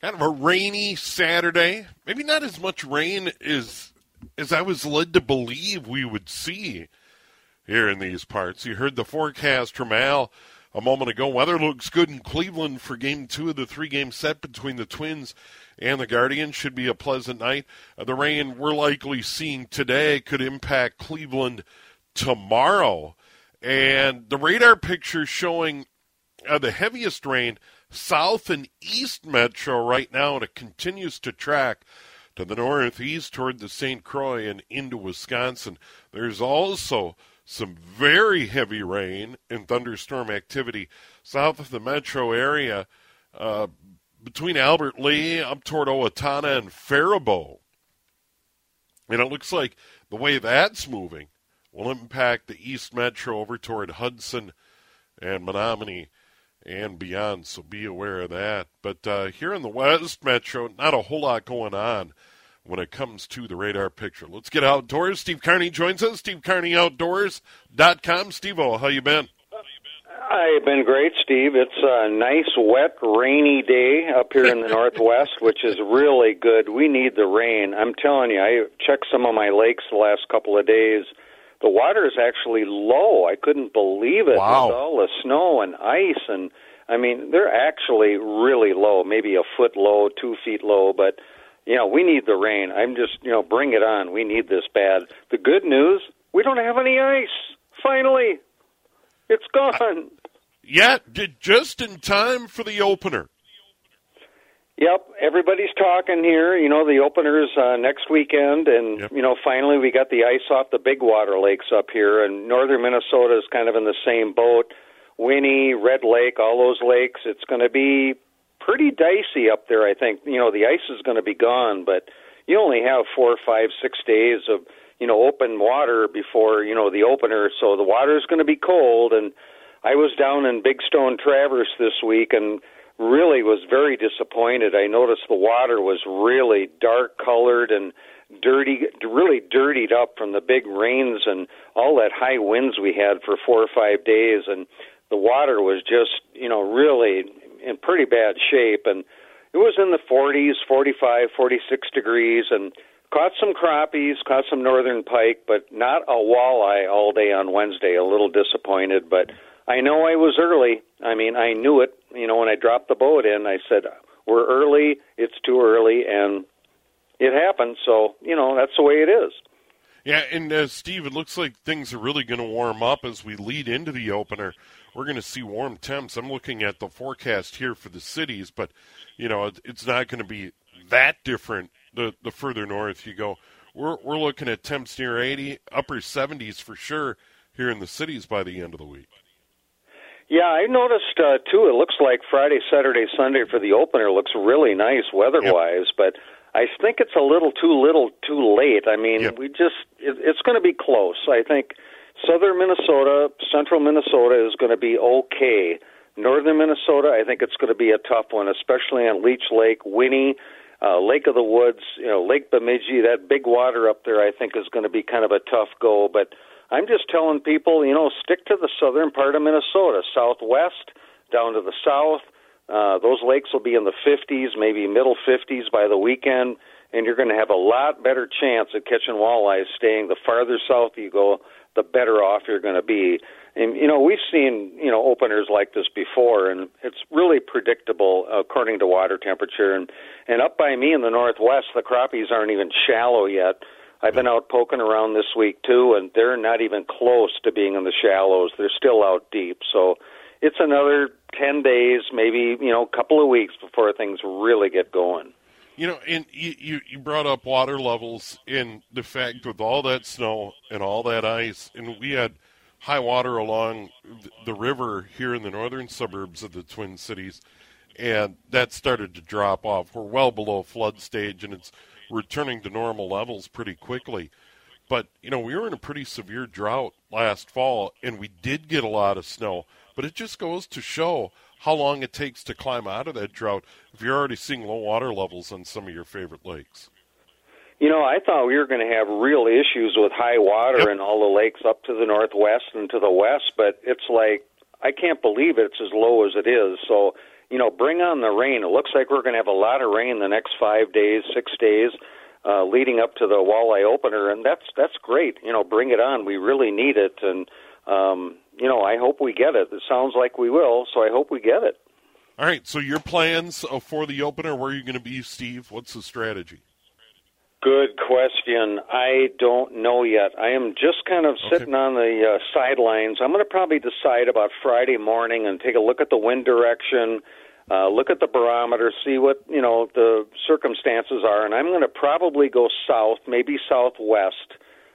Kind of a rainy Saturday. Maybe not as much rain as as I was led to believe we would see here in these parts. You heard the forecast from Al a moment ago. Weather looks good in Cleveland for game two of the three game set between the Twins and the Guardians. Should be a pleasant night. Uh, the rain we're likely seeing today could impact Cleveland tomorrow. And the radar picture showing uh, the heaviest rain south and east metro right now, and it continues to track to the northeast toward the St. Croix and into Wisconsin. There's also some very heavy rain and thunderstorm activity south of the metro area uh, between Albert Lea up toward Owatonna and Faribault. And it looks like the way that's moving will impact the East Metro over toward Hudson and Menomonie and beyond, so be aware of that. But uh, here in the West Metro, not a whole lot going on when it comes to the radar picture. Let's get outdoors. Steve Carney joins us, stevecarneyoutdoors.com. Steve-O, how you been? I've been great, Steve. It's a nice, wet, rainy day up here in the Northwest, which is really good. We need the rain. I'm telling you, I checked some of my lakes the last couple of days. The water is actually low. I couldn't believe it Wow. with all the snow and ice, and I mean, they're actually really low, maybe a foot low, two feet low, but you know, we need the rain. I'm just, you know, bring it on. We need this bad. The good news, we don't have any ice. Finally, it's gone. Yeah, did just in time for the opener. Yep, everybody's talking here. You know, the openers uh, next weekend, and Yep. you know, finally we got the ice off the big water lakes up here, and northern Minnesota is kind of in the same boat. Winnie, Red Lake, all those lakes. It's going to be pretty dicey up there. I think you know the ice is going to be gone, but you only have four, five, six days of you know open water before you know the opener, so the water is going to be cold. And I was down in Big Stone Traverse this week, and really was very disappointed. I noticed the water was really dark colored and dirty, really dirtied up from the big rains and all that high winds we had for four or five days, and the water was just, you know, really in pretty bad shape, and it was in the 40s, 45, 46 degrees, and caught some crappies, caught some northern pike, but not a walleye all day on Wednesday. A little disappointed, but I know I was early. I mean, I knew it. You know, when I dropped the boat in, I said, "We're early. It's too early," and it happened. So, you know, that's the way it is. Yeah, and uh, Steve, it looks like things are really going to warm up as we lead into the opener. We're going to see warm temps. I'm looking at the forecast here for the cities, but you know it's not going to be that different the the further north you go. We're we're looking at temps near 80, upper 70s for sure here in the cities by the end of the week. Yeah, I noticed uh, too. It looks like Friday, Saturday, Sunday for the opener looks really nice weather-wise, but I think it's a little too little, too late. I mean, Yep. we just it, it's going to be close. I think southern Minnesota, central Minnesota is going to be okay. Northern Minnesota, I think it's going to be a tough one, especially on Leech Lake, Winnie, uh, Lake of the Woods, you know, Lake Bemidji. That big water up there, I think, is going to be kind of a tough go. But I'm just telling people, you know, stick to the southern part of Minnesota, southwest down to the south. Uh, those lakes will be in the 50s, maybe middle 50s by the weekend, and you're going to have a lot better chance of catching walleyes staying the farther south you go, the better off you're going to be. And you know, we've seen you know openers like this before, and it's really predictable according to water temperature. And and up by me in the northwest, the crappies aren't even shallow yet. I've been out poking around this week too, and they're not even close to being in the shallows. They're still out deep. So it's another ten days, maybe you know, a couple of weeks before things really get going. You know, and you, you brought up water levels in the fact with all that snow and all that ice, and we had high water along the river here in the northern suburbs of the Twin Cities, and that started to drop off. We're well below flood stage, and it's returning to normal levels pretty quickly. But, you know, we were in a pretty severe drought last fall, and we did get a lot of snow. But it just goes to show how long it takes to climb out of that drought if you're already seeing low water levels on some of your favorite lakes. You know, I thought we were going to have real issues with high water yep. in all the lakes up to the northwest and to the west, but it's like I can't believe it's as low as it is. So, you know, bring on the rain. It looks like we're going to have a lot of rain the next five days, six days, uh, leading up to the walleye opener, and that's that's great. You know, bring it on. We really need it, and um, you know, I hope we get it. It sounds like we will, so I hope we get it. All right. So your plans uh, for the opener? Where are you going to be, Steve? What's the strategy? Good question. I don't know yet. I am just kind of sitting okay. on the uh, sidelines. I'm going to probably decide about Friday morning and take a look at the wind direction, uh, look at the barometer, see what you know the circumstances are, and I'm going to probably go south, maybe southwest,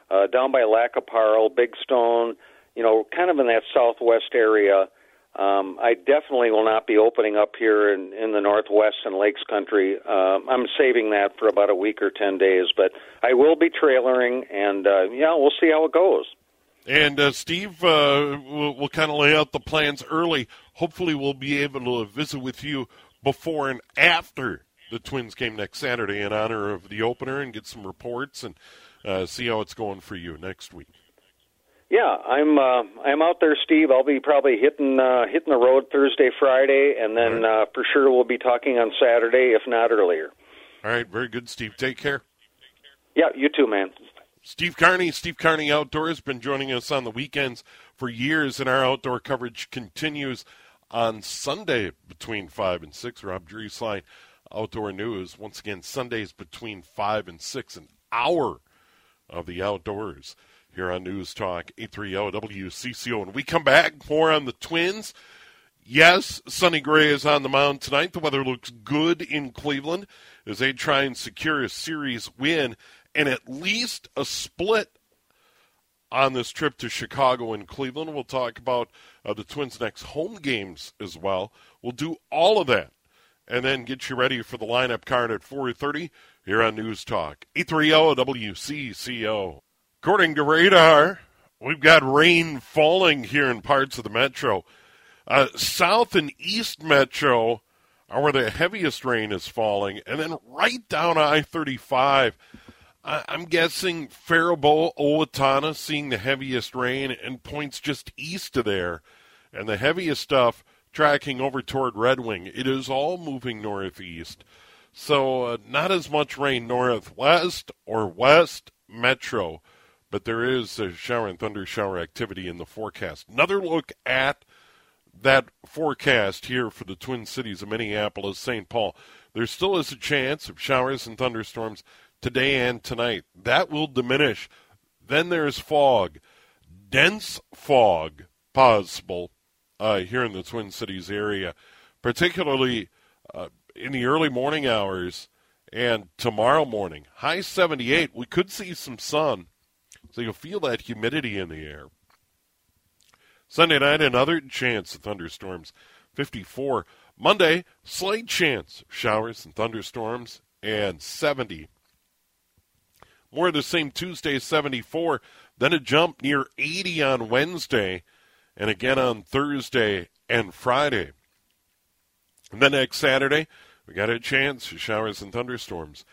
uh, down by Lac qui Big Stone, you know, kind of in that southwest area um, I definitely will not be opening up here in, in the Northwest and Lakes Country. Uh, I'm saving that for about a week or 10 days, but I will be trailering, and uh, yeah, we'll see how it goes. And uh, Steve, uh, we'll, we'll kind of lay out the plans early. Hopefully, we'll be able to visit with you before and after the Twins game next Saturday in honor of the opener and get some reports and uh, see how it's going for you next week. Yeah, I'm uh, I'm out there, Steve. I'll be probably hitting uh, hitting the road Thursday, Friday, and then right. uh, for sure we'll be talking on Saturday, if not earlier. All right, very good, Steve. Take care. Yeah, you too, man. Steve Carney, Steve Carney Outdoors, been joining us on the weekends for years, and our outdoor coverage continues on Sunday between 5 and 6. Rob Drieslein, Outdoor News. Once again, Sundays between 5 and 6, an hour of the outdoors here on News Talk 830 WCCO. And we come back more on the Twins. Yes, Sonny Gray is on the mound tonight. The weather looks good in Cleveland as they try and secure a series win and at least a split on this trip to Chicago and Cleveland. We'll talk about uh, the Twins' next home games as well. We'll do all of that and then get you ready for the lineup card at 4.30 here on News Talk 830 WCCO. According to radar, we've got rain falling here in parts of the metro. Uh, south and east metro are where the heaviest rain is falling, and then right down I 35. I'm guessing Faribault, Owatonna seeing the heaviest rain and points just east of there. And the heaviest stuff tracking over toward Red Wing. It is all moving northeast. So, uh, not as much rain northwest or west metro but there is a shower and thunder shower activity in the forecast. Another look at that forecast here for the Twin Cities of Minneapolis, St. Paul. There still is a chance of showers and thunderstorms today and tonight. That will diminish. Then there's fog, dense fog possible uh, here in the Twin Cities area, particularly uh, in the early morning hours and tomorrow morning. High 78. We could see some sun so you'll feel that humidity in the air. Sunday night, another chance of thunderstorms, 54. Monday, slight chance of showers and thunderstorms, and 70. More of the same Tuesday, 74. Then a jump near 80 on Wednesday, and again on Thursday and Friday. And then next Saturday, we got a chance of showers and thunderstorms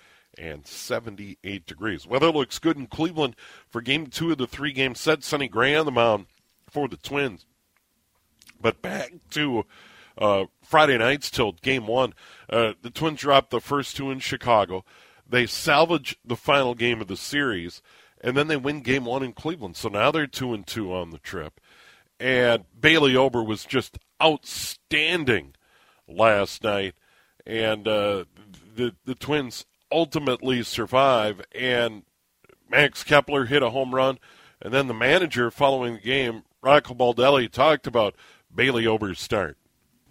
78 degrees. Weather looks good in Cleveland for game two of the three game set. Sonny Gray on the mound for the Twins. But back to uh, Friday night's tilt, game one. Uh, the Twins dropped the first two in Chicago. They salvage the final game of the series, and then they win game one in Cleveland. So now they're two and two on the trip. And Bailey Ober was just outstanding last night, and uh, the the Twins ultimately survive. And Max Kepler hit a home run, and then the manager following the game, Rocco Baldelli, talked about Bailey Ober's start.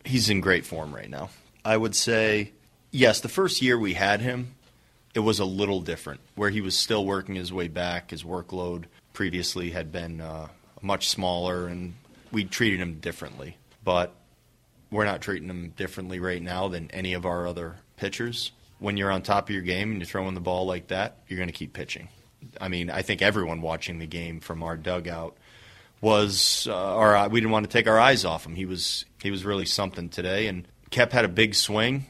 He's in great form right now. I would say, yes, the first year we had him, it was a little different, where he was still working his way back. His workload previously had been uh, much smaller, and we treated him differently. But we're not treating him differently right now than any of our other pitchers. When you're on top of your game and you're throwing the ball like that, you're going to keep pitching. I mean, I think everyone watching the game from our dugout was, uh, we didn't want to take our eyes off him. He was he was really something today, and Kep had a big swing.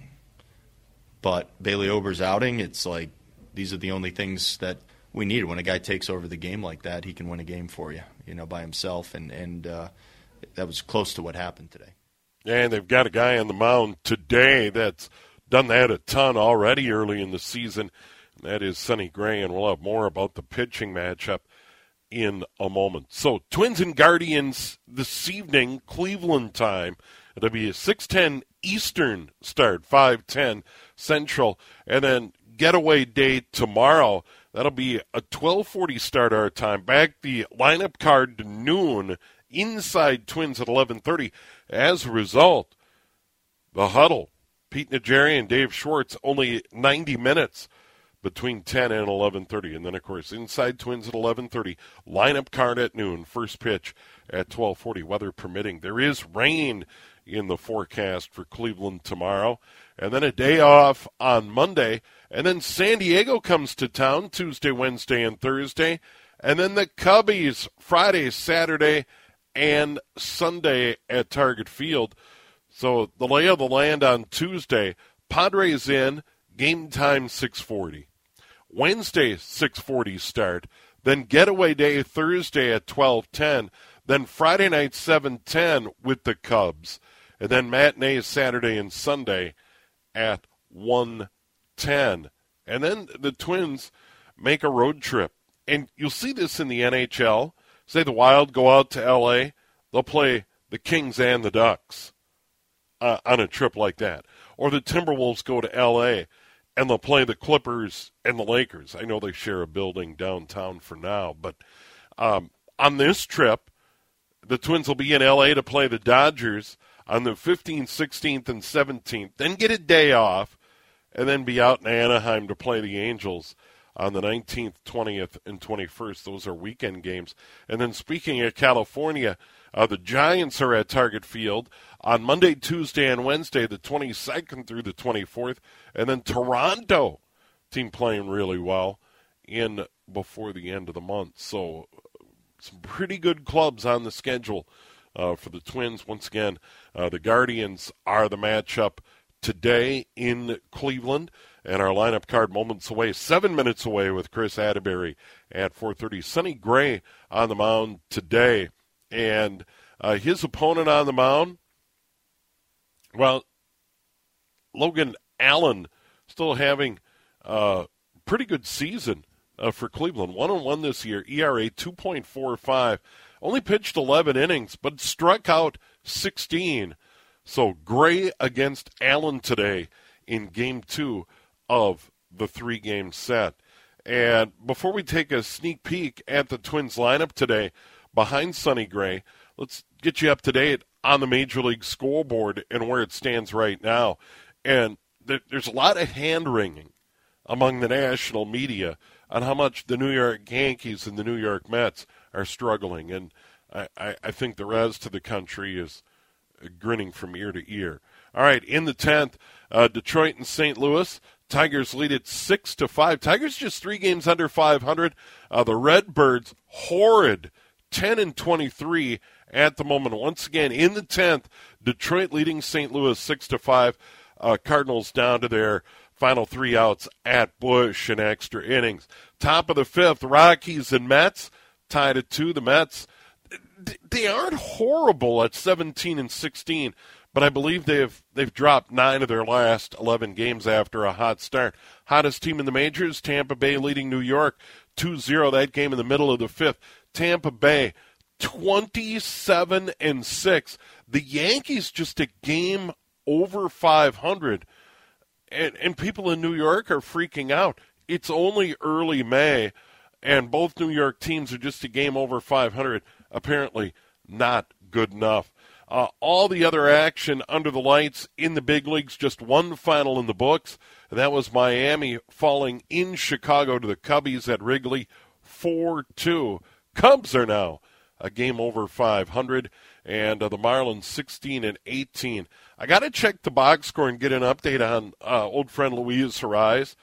But Bailey Ober's outing, it's like these are the only things that we needed. When a guy takes over the game like that, he can win a game for you, you know, by himself, and and uh, that was close to what happened today. And they've got a guy on the mound today that's done that a ton already early in the season. And That is Sonny Gray, and we'll have more about the pitching matchup in a moment. So, Twins and Guardians this evening, Cleveland time. It'll be a 6:10 Eastern start, 5:10 Central, and then getaway day tomorrow. That'll be a 12:40 start our time. Back the lineup card to noon. Inside Twins at 11:30. As a result, the huddle. Pete Najarian and Dave Schwartz only 90 minutes between 10 and 11:30 and then of course inside twins at 11:30 lineup card at noon. First pitch at 12:40 weather permitting. There is rain in the forecast for Cleveland tomorrow. And then a day off on Monday. And then San Diego comes to town Tuesday Wednesday and Thursday. And then the Cubbies Friday Saturday and Sunday at Target Field so the lay of the land on Tuesday Padres in game time 640 Wednesday 6:40 start, then getaway day Thursday at 12:10, then Friday night 7:10 with the Cubs, and then matinee Saturday and Sunday at 1:10. And then the Twins make a road trip. And you'll see this in the NHL. Say the Wild go out to LA, they'll play the Kings and the Ducks uh, on a trip like that. Or the Timberwolves go to LA and they'll play the Clippers and the Lakers. I know they share a building downtown for now, but um, on this trip, the Twins will be in LA to play the Dodgers on the 15th, 16th, and 17th, then get a day off, and then be out in Anaheim to play the Angels on the 19th, 20th, and 21st. Those are weekend games. And then speaking of California, uh, the Giants are at Target Field on Monday, Tuesday, and Wednesday, the 22nd through the 24th. And then Toronto, team playing really well in before the end of the month. So some pretty good clubs on the schedule uh, for the Twins. Once again, uh, the Guardians are the matchup today in Cleveland. And our lineup card moments away, seven minutes away with Chris Atterbury at 4:30. Sonny Gray on the mound today, and uh, his opponent on the mound, well, Logan Allen still having a pretty good season uh, for Cleveland. One on one this year, ERA 2.45. Only pitched 11 innings, but struck out 16. So Gray against Allen today in game two of the three game set. And before we take a sneak peek at the Twins lineup today, behind Sonny Gray, let's get you up to date on the Major League scoreboard and where it stands right now. And there's a lot of hand wringing among the national media on how much the New York Yankees and the New York Mets are struggling. And I, I think the rest of the country is grinning from ear to ear. All right, in the 10th, uh, Detroit and St. Louis. Tigers lead it six to five. Tigers just three games under 500. Uh, the Redbirds horrid, 10 and 23 at the moment. Once again, in the 10th, Detroit leading St. Louis 6 to 5. Uh, Cardinals down to their final three outs at Busch in extra innings. Top of the fifth, Rockies and Mets tied at two. The Mets, they aren't horrible at 17 and 16, but I believe they've they've dropped nine of their last 11 games after a hot start. Hottest team in the majors, Tampa Bay leading New York 2-0 that game in the middle of the fifth. Tampa Bay 27 and 6. The Yankees just a game over 500 and and people in New York are freaking out. It's only early May and both New York teams are just a game over 500. Apparently not good enough. Uh, all the other action under the lights in the big leagues, just one final in the books. and That was Miami falling in Chicago to the Cubbies at Wrigley 4 2. Cubs are now a game over 500, and uh, the Marlins 16 and 18. I got to check the box score and get an update on uh, old friend Luis Arraez,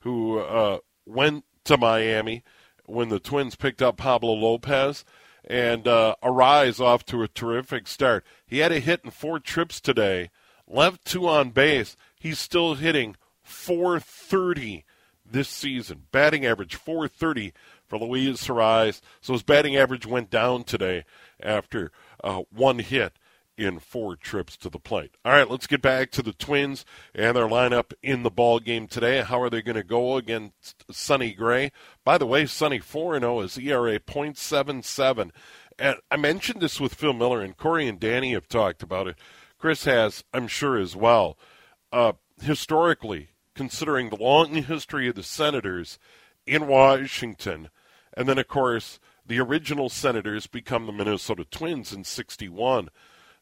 who uh, went to Miami when the Twins picked up Pablo Lopez and uh, Arraez off to a terrific start. He had a hit in four trips today, left two on base. He's still hitting 430 this season. Batting average 430 for Luis Arraez. So his batting average went down today after uh, one hit in four trips to the plate. All right, let's get back to the Twins and their lineup in the ball game today. How are they going to go against Sonny Gray? By the way, Sonny 4 0 is ERA .77. And I mentioned this with Phil Miller, and Corey and Danny have talked about it. Chris has, I'm sure, as well. Uh, historically, considering the long history of the Senators in Washington, and then, of course, the original Senators become the Minnesota Twins in 61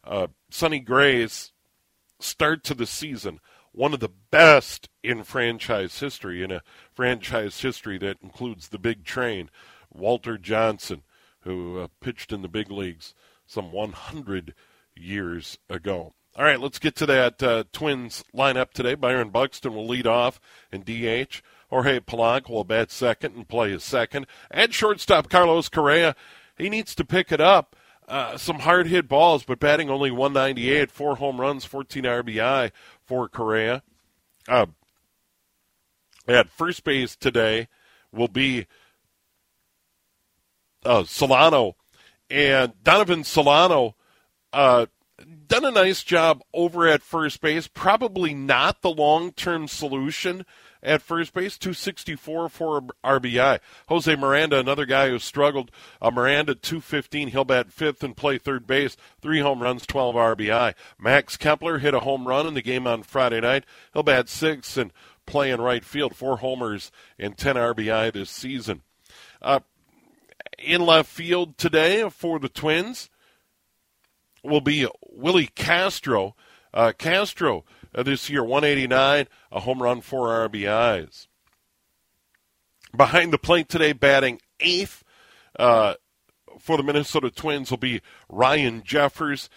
uh, Sonny Gray's start to the season, one of the best in franchise history, in a franchise history that includes the big train, Walter Johnson, who uh, pitched in the big leagues some 100 years ago. All right, let's get to that uh, Twins lineup today. Byron Buxton will lead off in DH. Jorge Polanco will bat second and play his second. And shortstop Carlos Correa, he needs to pick it up. Uh, some hard hit balls, but batting only 198, four home runs, 14 RBI for Correa. Uh, at first base today will be uh, Solano. And Donovan Solano uh, done a nice job over at first base. Probably not the long term solution at first base, 264 for RBI. Jose Miranda, another guy who struggled. Uh, Miranda, 215. He'll bat fifth and play third base. Three home runs, 12 RBI. Max Kepler hit a home run in the game on Friday night. He'll bat six and play in right field. Four homers and 10 RBI this season. Uh, in left field today for the Twins will be Willi Castro. Uh, Castro this year, 189, a home run, four RBIs. Behind the plate today, batting eighth uh, for the Minnesota Twins will be Ryan Jeffers.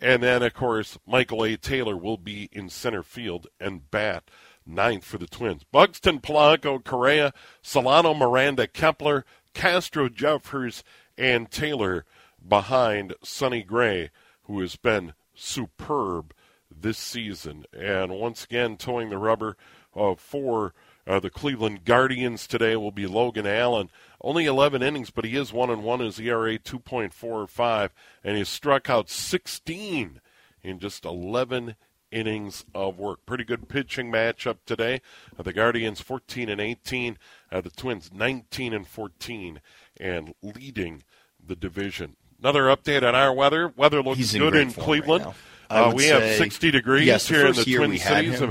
And then, of course, Michael A. Taylor will be in center field and bat ninth for the Twins. Buxton, Polanco, Correa, Solano, Miranda, Kepler, Castro, Jeffers, and Taylor behind Sonny Gray, who has been superb this season. And once again, toeing the rubber uh, for uh, the Cleveland Guardians today will be Logan Allen. Only 11 innings, but he is 1 and 1. His ERA 2.45, and he's struck out 16 in just 11 innings of work. Pretty good pitching matchup today. Uh, the Guardians 14 and 18, uh, the Twins 19 and 14, and leading the division. Another update on our weather. Weather looks He's good in, in Cleveland. Right uh, we have 60 degrees yes, here in the Twin Cities.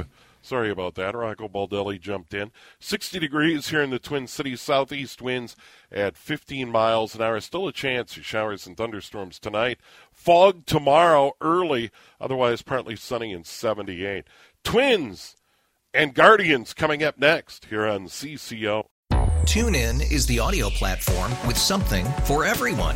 Sorry about that. Rocco Baldelli jumped in. 60 degrees here in the Twin Cities. Southeast winds at 15 miles an hour. Still a chance of showers and thunderstorms tonight. Fog tomorrow early. Otherwise, partly sunny and 78. Twins and Guardians coming up next here on CCO. TuneIn is the audio platform with something for everyone.